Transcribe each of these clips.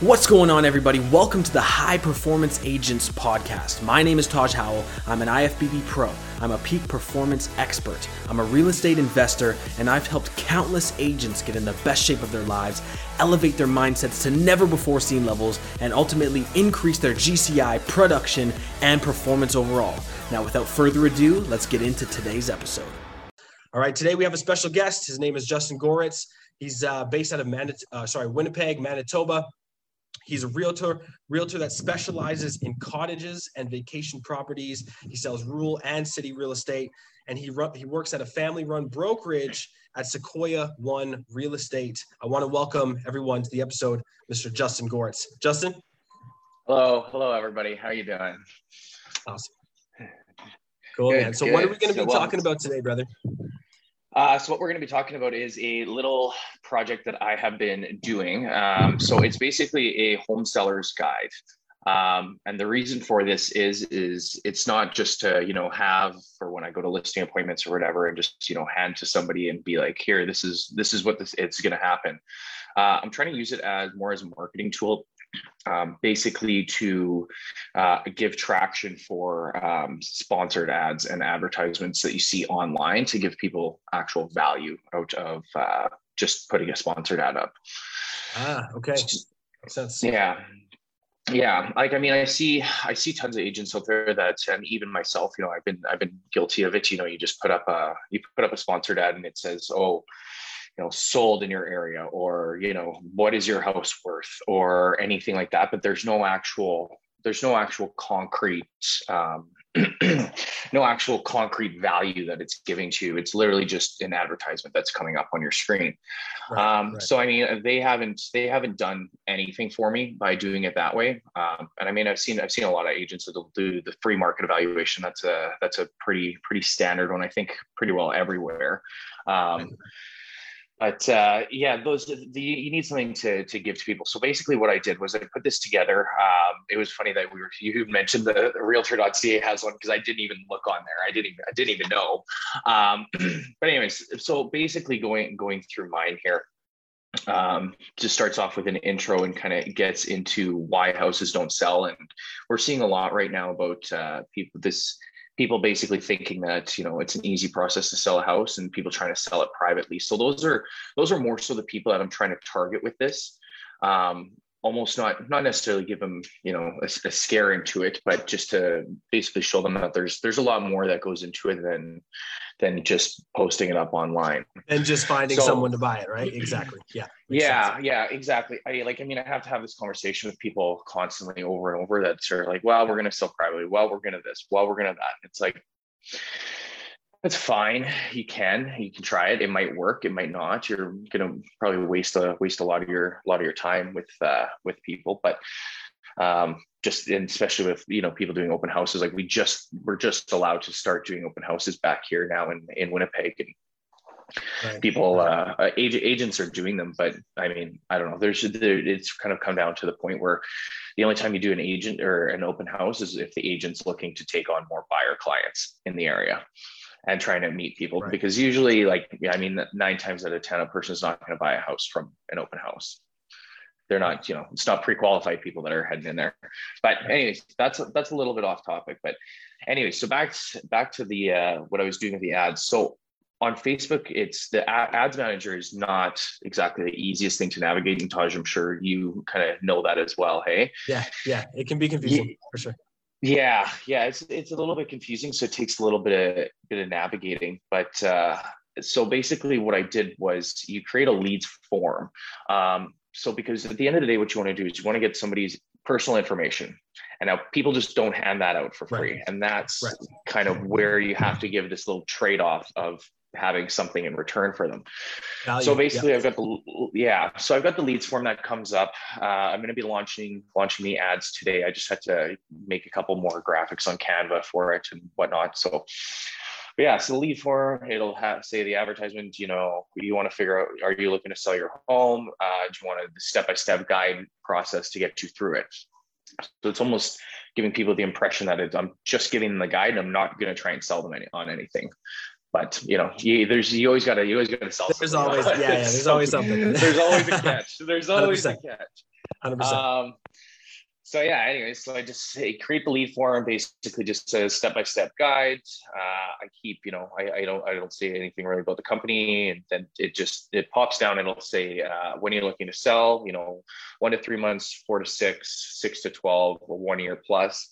What's going on, everybody? Welcome to the High Performance Agents Podcast. My name is Taj Howell. I'm an IFBB pro. I'm a peak performance expert. I'm a real estate investor, and I've helped countless agents get in the best shape of their lives, elevate their mindsets to never before seen levels, and ultimately increase their GCI production and performance overall. Now, without further ado, let's get into today's episode. All right, today we have a special guest. His name is Justin Goritz. He's uh, based out of Manit- uh, sorry, Winnipeg, Manitoba. He's a realtor, realtor that specializes in cottages and vacation properties. He sells rural and city real estate, and he run, he works at a family-run brokerage at Sequoia One Real Estate. I want to welcome everyone to the episode, Mr. Justin Goritz. Justin. Hello, hello, everybody. How are you doing? Awesome. Cool, good, man. So, good. what are we going to be so, talking about today, brother? Uh, so what we're going to be talking about is a little project that I have been doing. Um, so it's basically a home seller's guide. Um, and the reason for this is is it's not just to you know have for when I go to listing appointments or whatever and just you know hand to somebody and be like here this is this is what this it's going to happen. Uh, I'm trying to use it as more as a marketing tool um, basically to uh, give traction for um, sponsored ads and advertisements that you see online to give people actual value out of uh, just putting a sponsored ad up. Ah, okay. Makes sense. Yeah. Yeah, like I mean, I see, I see tons of agents out there that, and even myself, you know, I've been, I've been guilty of it. You know, you just put up a, you put up a sponsored ad, and it says, "Oh, you know sold in your area or you know what is your house worth or anything like that but there's no actual there's no actual concrete um, no actual concrete value that it's giving to you. It's literally just an advertisement that's coming up on your screen. Right, um, right. So I mean, they haven't they haven't done anything for me by doing it that way. Um, and I mean, I've seen I've seen a lot of agents that'll do the free market evaluation. That's a that's a pretty pretty standard one. I think pretty well everywhere. Um, but uh, yeah, those the, you need something to to give to people. So basically, what I did was I put this together. Um, it was funny that we were you mentioned the, the Realtor.ca has one because I didn't even look on there. I didn't even I didn't even know. Um, but anyways, so basically going going through mine here. Um, just starts off with an intro and kind of gets into why houses don't sell, and we're seeing a lot right now about uh, people this people basically thinking that you know it's an easy process to sell a house and people trying to sell it privately. So those are those are more so the people that i'm trying to target with this. Um, almost not not necessarily give them you know a, a, scare into it but just to basically show them that there's there's a lot more that goes into it than than just posting it up online. And just finding so, someone to buy it right? Exactly. Yeah. Yeah sense. yeah exactly. I like i mean i have to have this conversation with people constantly over and over that are like well we're going to sell privately. Well we're going to this. Well we're going to that. It's like that's fine. You can, you can try it. It might work. It might not. You're gonna probably waste a waste a lot of your a lot of your time with uh, with people. But um, just and especially with you know people doing open houses, like we just we're just allowed to start doing open houses back here now in in Winnipeg, and right. people uh, uh agents are doing them. But I mean, I don't know. There's there, it's kind of come down to the point where the only time you do an agent or an open house is if the agent's looking to take on more buyer clients in the area and trying to meet people. Right. because usually like i mean nine times out of ten a person is not going to buy a house from an open house. They're not you know it's not pre-qualified people that are heading in there. But anyways that's that's a little bit off topic but anyway so back back to the uh, what i was doing with the ads. So on facebook it's the ads manager is not exactly the easiest thing to navigate. And taj i'm sure you kind of know that as well hey? Yeah yeah it can be confusing yeah. for sure yeah, yeah, it's it's a little bit confusing, so it takes a little bit of bit of navigating. But uh, so basically, what I did was you create a leads form. Um, so because at the end of the day, what you want to do is you want to get somebody's personal information, and now people just don't hand that out for free, right. and that's right. kind of where you have to give this little trade off of having something in return for them. Value, so basically, yeah. I've got the yeah. So I've got the leads form that comes up. Uh, I'm going to be launching launching the ads today. I just had to make a couple more graphics on Canva for it and whatnot. So. yeah, so the lead form, it'll have say the advertisement, you know, you want to figure out, are you looking to sell your home? Uh, do you want a step-by-step guide process to get you through it? So it's almost giving people the impression that it, I'm just giving them the guide and I'm not going to try and sell them any, on anything but you know, you, there's you always gotta you always gotta sell. There's always yeah, yeah, there's always something. there's always a catch. There's always 100%. a catch. Hundred percent. Um, so yeah, anyways, so I just say create the lead form, basically just a step-by-step guide. Uh, I keep, you know, I, I, don't I don't say anything really about the company, and then it just it pops down and it'll say uh, when you're looking to sell, you know, one to three months, four to six, six to twelve, or one year plus,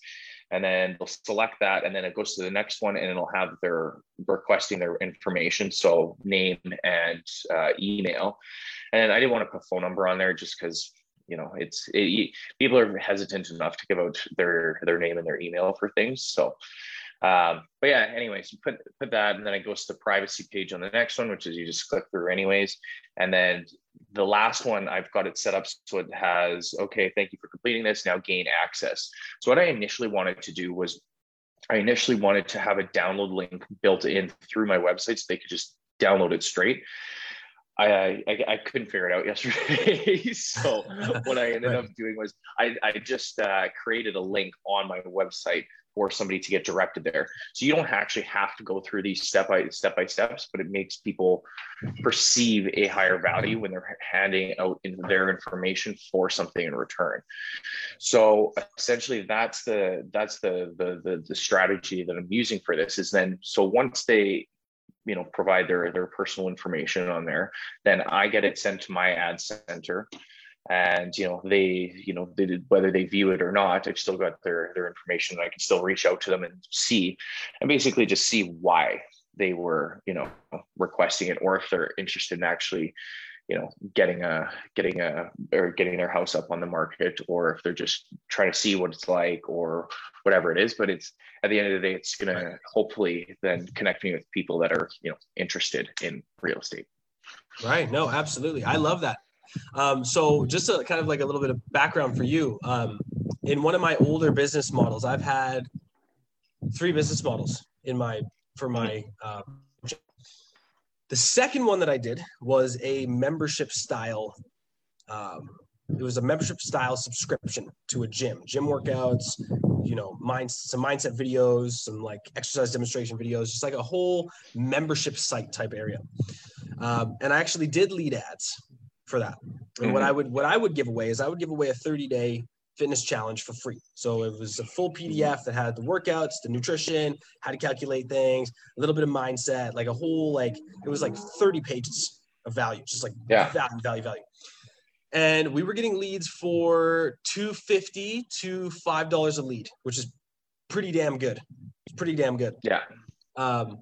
and then they'll select that, and then it goes to the next one, and it'll have their requesting their information, so name and uh, email, and I didn't want to put phone number on there just because you know it's it, people are hesitant enough to give out their their name and their email for things so um, but yeah anyways you put put that and then it goes to the privacy page on the next one which is you just click through anyways and then the last one i've got it set up so it has okay thank you for completing this now gain access so what i initially wanted to do was i initially wanted to have a download link built in through my website so they could just download it straight I, I, I couldn't figure it out yesterday. so what I ended right. up doing was I, I just uh, created a link on my website for somebody to get directed there. So you don't actually have to go through these step by step by steps, but it makes people perceive a higher value when they're handing out their information for something in return. So essentially, that's the that's the the the, the strategy that I'm using for this. Is then so once they you know provide their their personal information on there then i get it sent to my ad center and you know they you know they did, whether they view it or not i've still got their their information i can still reach out to them and see and basically just see why they were you know requesting it or if they're interested in actually you know getting a getting a or getting their house up on the market or if they're just trying to see what it's like or whatever it is. But it's at the end of the day it's going to hopefully then connect me with people that are you know interested in real estate. Right. No absolutely. I love that um, so just a kind of like a little bit of background for you um, in one of my older business models i've had three business models in my for my uh, the second one that I did was a membership style. Um, it was a membership style subscription to a gym, gym workouts, you know, mind, some mindset videos, some like exercise demonstration videos, just like a whole membership site type area. Um, and I actually did lead ads for that. And mm-hmm. what I would what I would give away is I would give away a 30 day fitness challenge for free. So it was a full PDF that had the workouts, the nutrition, how to calculate things, a little bit of mindset, like a whole like it was like 30 pages of value, just like yeah. value, value, value. And we were getting leads for 250 to five dollars a lead, which is pretty damn good. It's pretty damn good. Yeah. Um,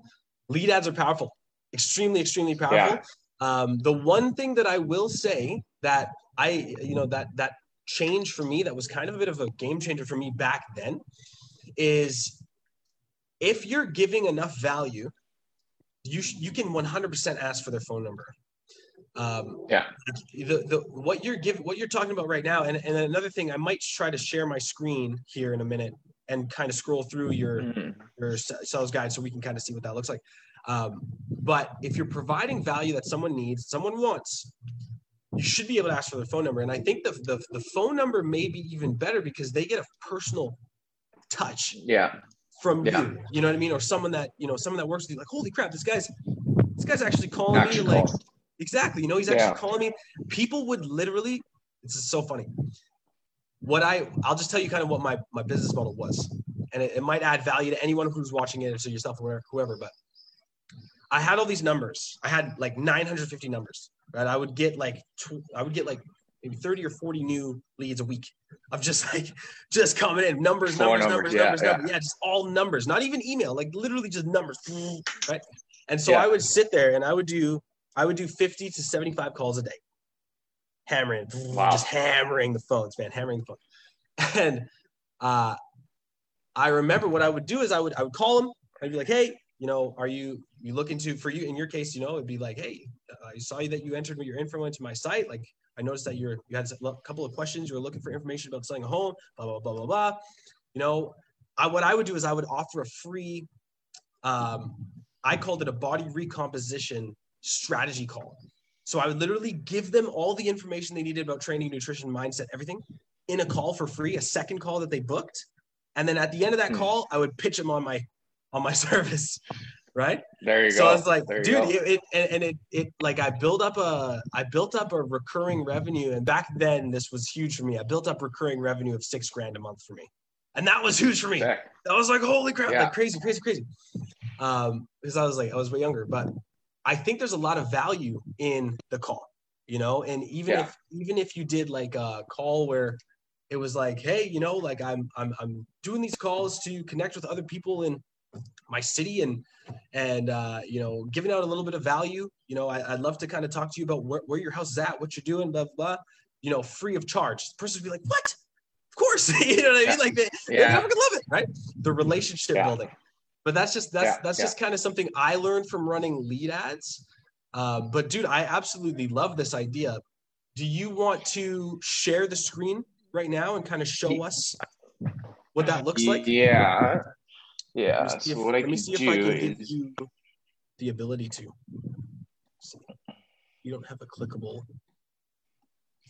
lead ads are powerful, extremely, extremely powerful. Yeah. Um, the one thing that I will say that I, you know, that that change for me that was kind of a bit of a game changer for me back then is if you're giving enough value, you sh- you can 100% ask for their phone number. Um, yeah. The, the what you're giving, what you're talking about right now, and, and another thing, I might try to share my screen here in a minute and kind of scroll through your mm-hmm. your sales guide so we can kind of see what that looks like. Um, but if you're providing value that someone needs, someone wants, you should be able to ask for their phone number. And I think the, the, the phone number may be even better because they get a personal touch. Yeah. From yeah. you, you know what I mean? Or someone that, you know, someone that works with you, like, holy crap, this guy's, this guy's actually calling actually me. Like, exactly. You know, he's actually yeah. calling me. People would literally, this is so funny. What I, I'll just tell you kind of what my, my business model was. And it, it might add value to anyone who's watching it, or so yourself or whoever, but I had all these numbers. I had like 950 numbers right? I would get like tw- I would get like maybe 30 or 40 new leads a week of just like just coming in numbers, numbers, numbers, numbers, yeah, numbers, yeah. numbers. Yeah, just all numbers, not even email, like literally just numbers, right? And so yeah. I would sit there and I would do I would do 50 to 75 calls a day, hammering, wow. just hammering the phones, man, hammering the phone. And uh, I remember what I would do is I would I would call them. I'd be like, hey, you know, are you you looking to for you in your case, you know, it'd be like, hey, I saw you that you entered with your info into my site. Like I noticed that you're you had a couple of questions. You were looking for information about selling a home. Blah blah blah blah blah. You know, I, what I would do is I would offer a free. Um, I called it a body recomposition strategy call. So I would literally give them all the information they needed about training, nutrition, mindset, everything in a call for free, a second call that they booked. And then at the end of that hmm. call, I would pitch them on my on my service right? There you so go. I was like, dude, it, it and, and it it like I built up a I built up a recurring revenue, and back then this was huge for me. I built up recurring revenue of six grand a month for me, and that was huge for me. I was like, holy crap, Yeah. like crazy, crazy, crazy. Um, because I was like, I was way younger, but I think there's a lot of value in the call, you know, and even Yeah. if even if you did like a call where it was like, hey, you know, like I'm I'm I'm doing these calls to connect with other people in my city and and uh, you know, giving out a little bit of value. You know, I, I'd love to kind of talk to you about where, where your house is at, what you're doing, blah blah. you know, free of charge. The person would be like, what? Of course, you know what I mean? Like they, they Yeah. fucking love it, right? The relationship Yeah. building. But that's just that's Yeah, that's just kind of something I learned from running lead ads. Uh, but dude, I absolutely love this idea. Do you want to share the screen right now and kind of show us what that looks like? Yeah. Yeah. Let me see So if- what I can me see if I can give you the ability to. See. You don't have a clickable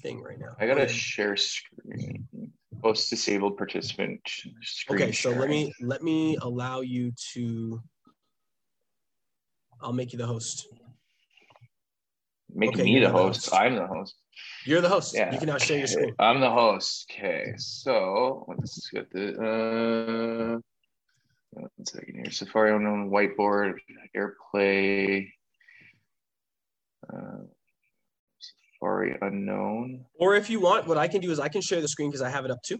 thing right now. I gotta Okay. share screen. Post disabled participant screen. Okay, so let me let me allow you to. I'll make you the host. make okay, me the the host. host. I'm the host. You're the host. Yeah. You can now share your screen. I'm the host. Okay, so let's get the uh one second here. Safari unknown whiteboard, AirPlay, uh, Safari unknown. Or if you want, what I can do is I can share the screen because I have it up too.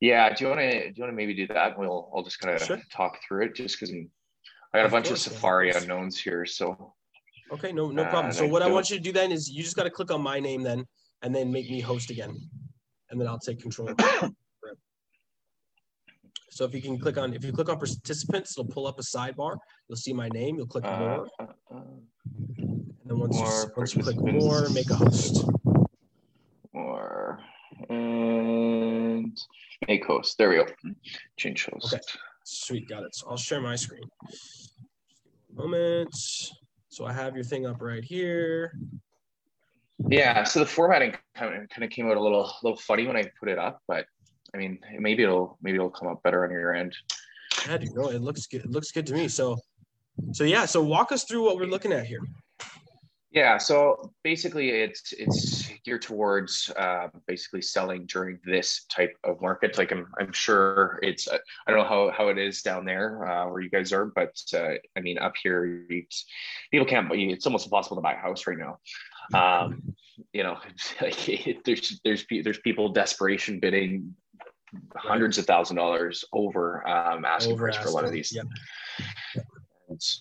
Yeah, do you want to do you want to maybe do that? We'll I'll just kind of Sure. talk through it just because I got a Of bunch course, of Safari unknowns here. So Okay, no no Uh, problem. So I what I don't- want you to do then is you just got to click on my name then, and then make me host again, and then I'll take control. So if you can click on if you click on participants, it'll pull up a sidebar. You'll see my name. You'll click uh, more, uh, uh, and then once you once you click more, make a host. more and make host. There we go. Change host. Okay. Sweet, got it. So I'll share my screen. Just give me a moment. So I have your thing up right here. Yeah, so the formatting kind of, kind of came out a little little funny when I put it up, but I mean maybe it'll maybe it'll come up better on your end. Yeah, dude, no, it looks good. It looks good to me. So, so yeah. So walk us through what we're looking at here. Yeah, so basically it's it's geared towards uh, basically selling during this type of market. Like I'm I'm sure it's uh, I don't know how, how it is down there uh, where you guys are, but uh, I mean up here it's, people can't. buy- It's almost impossible to buy a house right now. Um, you know, like, there's there's there's people desperation bidding hundreds of thousand dollars over um, asking Over price for one of these. Yep.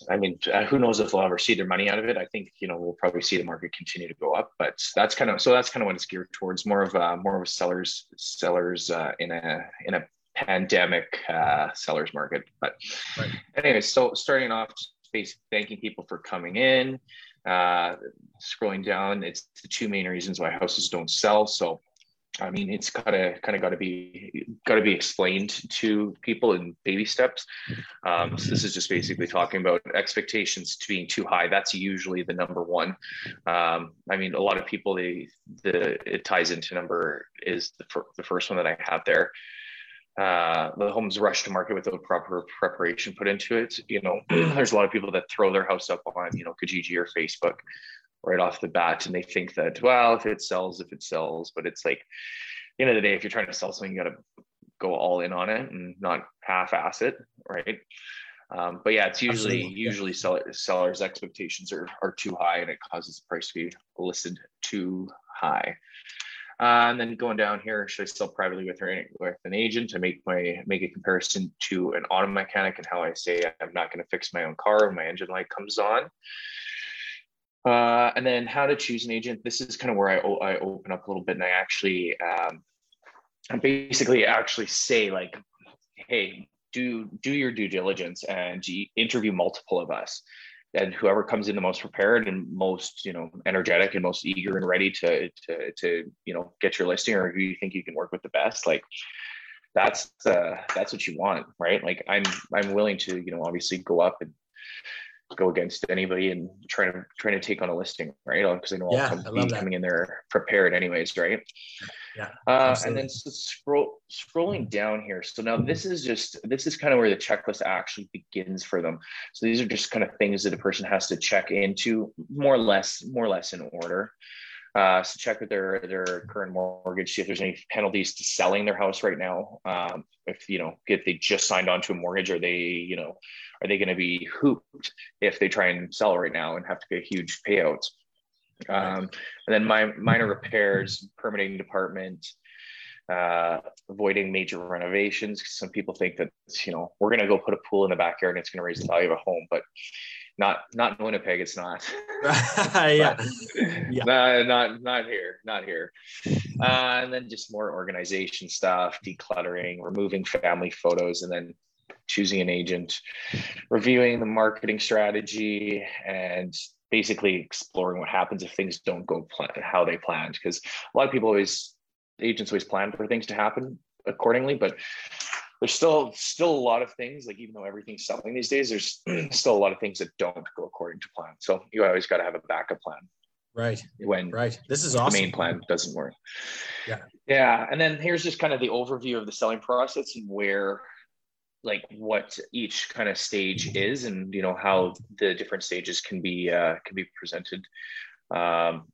I mean, uh, who knows if they'll ever see their money out of it? I think you know we'll probably see the market continue to go up, but that's kind of so that's kind of what it's geared towards. More of a more of a sellers sellers uh, in a in a pandemic uh, sellers market. But Right. anyway, so starting off, just basically thanking people for coming in. Uh, scrolling down, it's the two main reasons why houses don't sell. So I mean, it's gotta kind of got to be got to be explained to people in baby steps. Um, so this is just basically talking about expectations to being too high. That's usually the number one. Um, I mean, a lot of people they the it ties into number is the, fir- the first one that I have there. Uh, the homes rush to market without proper preparation put into it. You know, there's a lot of people that throw their house up on you know Kijiji or Facebook right off the bat and they think that well if it sells if it sells but it's like at the end of the day if you're trying to sell something you got to go all in on it and not half-ass it right um, but yeah it's usually Absolutely, usually seller, sellers expectations are, are too high and it causes the price to be listed too high uh, and then going down here, should I sell privately with, her, with an agent? I make my make a comparison to an auto mechanic and how I say I'm not going to fix my own car when my engine light comes on. Uh, and then how to choose an agent. This is kind of where I, I open up a little bit and I actually um, I basically actually say like, hey, do do your due diligence and interview multiple of us. And whoever comes in the most prepared and most, you know, energetic and most eager and ready to to to you know get your listing or who you think you can work with the best, like that's uh that's what you want, right? Like I'm I'm willing to, you know, obviously go up and go against anybody and trying to trying to take on a listing, right? Because they know Yeah, I'll come, be coming in there prepared anyways, right? Yeah, Uh, and then so scroll scrolling down here. So now this is just this is kind of where the checklist actually begins for them. So these are just kind of things that a person has to check into more or less, more or less in order. Uh, so check with their their current mortgage, see if there's any penalties to selling their house right now. Um, if you know if they just signed on to a mortgage, are they you know are they going to be hooped if they try and sell right now and have to pay huge payouts? Um, and then my minor repairs, permitting department, uh, avoiding major renovations. Some people think that you know we're going to go put a pool in the backyard and it's going to raise the value of a home, but not not in Winnipeg. It's not. yeah. yeah. No, not not here. Not here. Uh, and then just more organization stuff, decluttering, removing family photos, and then choosing an agent, reviewing the marketing strategy, and basically exploring what happens if things don't go plan- how they planned. Because a lot of people always agents always plan for things to happen accordingly, but there's still still a lot of things like even though everything's selling these days there's still a lot of things that don't go according to plan. So you always got to have a backup plan. Right. When right. This is awesome the main plan doesn't work. Yeah. Yeah and then here's just kind of the overview of the selling process and where like what each kind of stage is and you know how the different stages can be uh, can be presented. Um,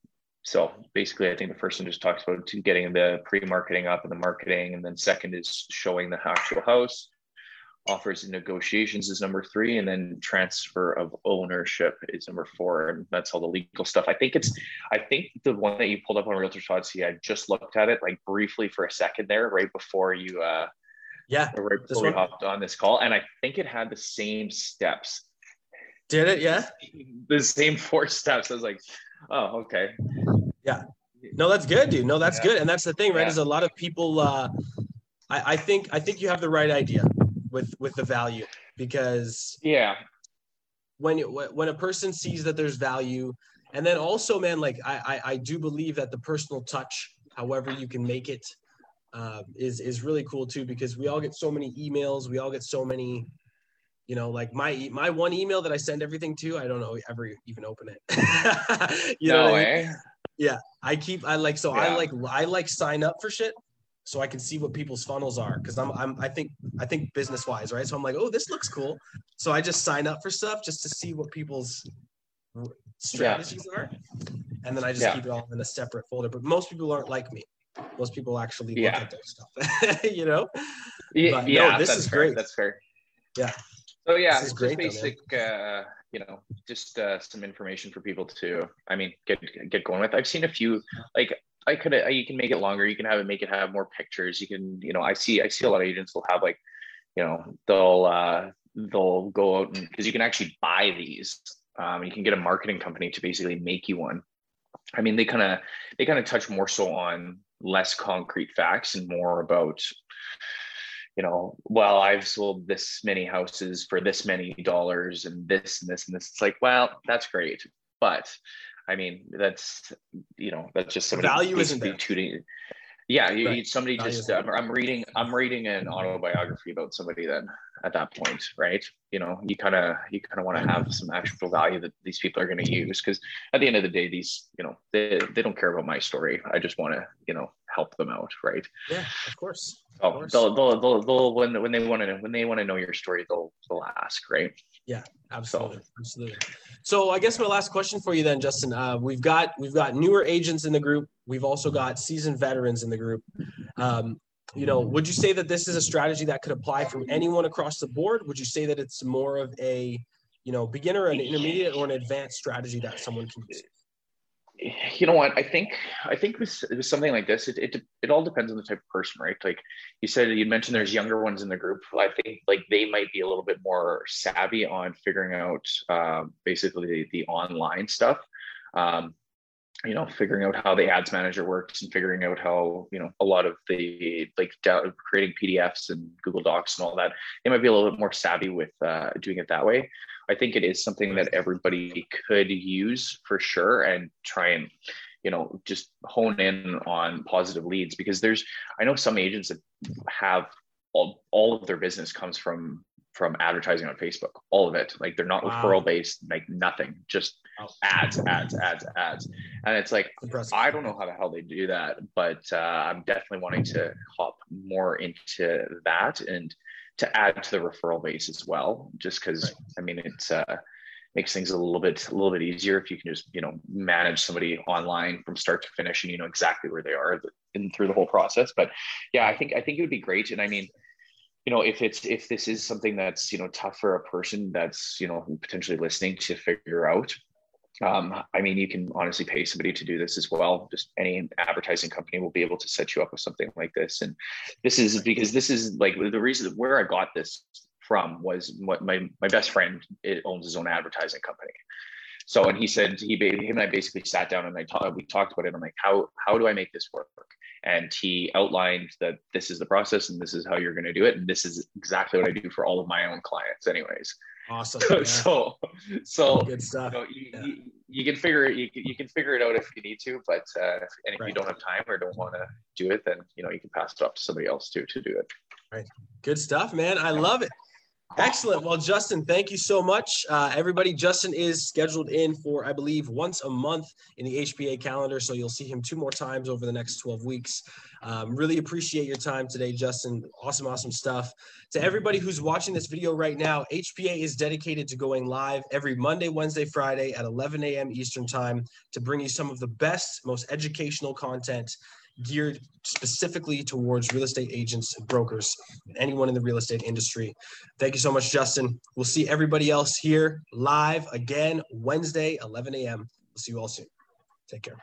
so basically i think the first one just talks about getting the pre-marketing up and the marketing and then second is showing the actual house offers and negotiations is number three and then transfer of ownership is number four and that's all the legal stuff. I think it's i think the one that you pulled up on realtor.ca i just looked at it like briefly for a second there right before you uh yeah right before we hopped on this call and i think it had the same steps. Did it? Yeah. The same four steps. I was like oh okay yeah. No, that's good, dude. No, that's yeah. good. And that's the thing, right? Yeah. Is a lot of people uh I, I think I think you have the right idea with with the value because yeah when when a person sees that there's value and then also man like I, I i, do believe that the personal touch however you can make it uh, is is really cool too because we all get so many emails we all get so many you know like my my one email that i send everything to i don't know ever even open it you no know way. I mean? Yeah, I keep I like so yeah. I like I like sign up for shit so I can see what people's funnels are because I'm I'm I think I think business wise, right? So I'm like, oh, this looks cool. So I just sign up for stuff just to see what people's strategies yeah. are, and then I just yeah. keep it all in a separate folder. But most people aren't like me. Most people actually look at their stuff, you know. Yeah, no, this is fair. great. That's fair. Yeah. So yeah, it's great, basic. Though, uh, you know just uh, some information for people to i mean get get going with. I've seen a few like i could uh, you can make it longer. You can have it make it have more pictures. You can you know i see i see a lot of agents will have like you know they'll uh they'll go out and because you can actually buy these. Um, you can get a marketing company to basically make you one. I mean they kind of they kind of touch more so on less concrete facts and more about you know, well, I've sold this many houses for this many dollars and this and this and this. It's like, well, that's great. But I mean, that's, you know, that's just somebody value isn't there. Tooting. Yeah. You, right. somebody just, I'm, um, I'm reading, I'm reading an autobiography about somebody then at that point, right? You know, you kind of, you kind of want to have some actual value that these people are going to use. Cause at the end of the day, these, you know, they, they don't care about my story. I just want to, you know, help them out, right? Yeah, of course. Oh, they'll, they'll, they'll, they'll, when, when they want to, when they want to know your story, they'll, they'll ask, right? Yeah, absolutely, so. absolutely. So I guess my last question for you then, Justin, uh, we've got, we've got newer agents in the group. We've also got seasoned veterans in the group. Um, you know, would you say that this is a strategy that could apply from anyone across the board? Would you say that it's more of a, you know, beginner, an intermediate, or an advanced strategy that someone can use? You know what? I think i think with, with something like this it, it it all depends on the type of person right? Like you said you mentioned there's younger ones in the group. I think like they might be a little bit more savvy on figuring out uh, basically the, the online stuff. Um, you know figuring out how the ads manager works and figuring out how you know a lot of the like creating pdfs and google docs and all that they might be a little bit more savvy with uh, doing it that way I think it is something that everybody could use for sure and try and you know just hone in on positive leads because there's I know some agents that have all, all of their business comes from from advertising on Facebook all of it like they're not wow. referral based like nothing just ads, ads, ads, ads. And it's like, Impressive. I don't know how the hell they do that, but uh, I'm definitely wanting to hop more into that and to add to the referral base as well, just because right. I mean, it's, uh, makes things a little bit a little bit easier if you can just you know manage somebody online from start to finish and you know exactly where they are in through the whole process but yeah i think i think it would be great and i mean you know if it's if this is something that's you know tough for a person that's you know potentially listening to figure out um, I mean, you can honestly pay somebody to do this as well. Just any advertising company will be able to set you up with something like this. And this is because this is like the reason where I got this from was what my, my best friend it owns his own advertising company. So, and he said, he, him and I basically sat down and I talked, we talked about it. I'm like, how, how do I make this work? And he outlined that this is the process and this is how you're going to do it. And this is exactly what I do for all of my own clients anyways. Awesome. Yeah. so, so good stuff. You, know, you, yeah. you, you, can figure it, you, you can figure it out if you need to, but, uh, and if right. you don't have time or don't want to do it, then, you know, you can pass it off to somebody else too, to do it. Right. Good stuff, man. I love it. Excellent. Well, Justin, thank you so much. Uh, everybody, Justin is scheduled in for, I believe, once a month in the HPA calendar. So you'll see him two more times over the next 12 weeks. Um, really appreciate your time today, Justin. Awesome, awesome stuff. To everybody who's watching this video right now, HPA is dedicated to going live every Monday, Wednesday, Friday at 11 a.m. Eastern Time to bring you some of the best, most educational content geared specifically towards real estate agents and brokers, and anyone in the real estate industry. Thank you so much, Justin. We'll see everybody else here live again Wednesday, 11 a.m. We'll see you all soon. Take care.